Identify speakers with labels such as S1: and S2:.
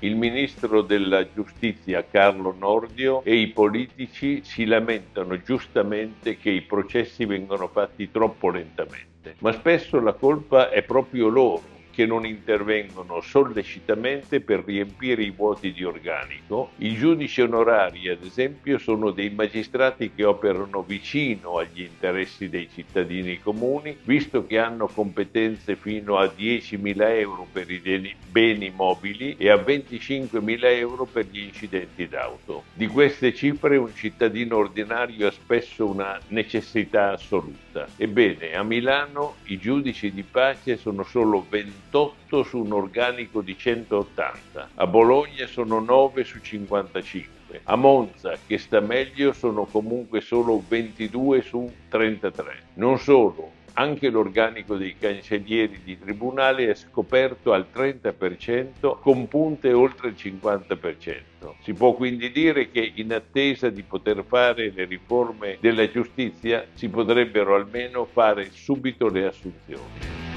S1: il ministro della giustizia Carlo Nordio e i politici si lamentano giustamente che i processi vengono fatti troppo lentamente. Ma spesso la colpa è proprio loro che non intervengono sollecitamente per riempire i vuoti di organico. I giudici onorari, ad esempio, sono dei magistrati che operano vicino agli interessi dei cittadini comuni, visto che hanno competenze fino a 10.000 euro per i beni mobili e a 25.000 euro per gli incidenti d'auto. Di queste cifre un cittadino ordinario ha spesso una necessità assoluta. Ebbene, a Milano i giudici di pace sono solo 20 28 su un organico di 180, a Bologna sono 9 su 55, a Monza, che sta meglio, sono comunque solo 22 su 33. Non solo, anche l'organico dei cancellieri di tribunale è scoperto al 30% con punte oltre il 50%. Si può quindi dire che in attesa di poter fare le riforme della giustizia si potrebbero almeno fare subito le assunzioni.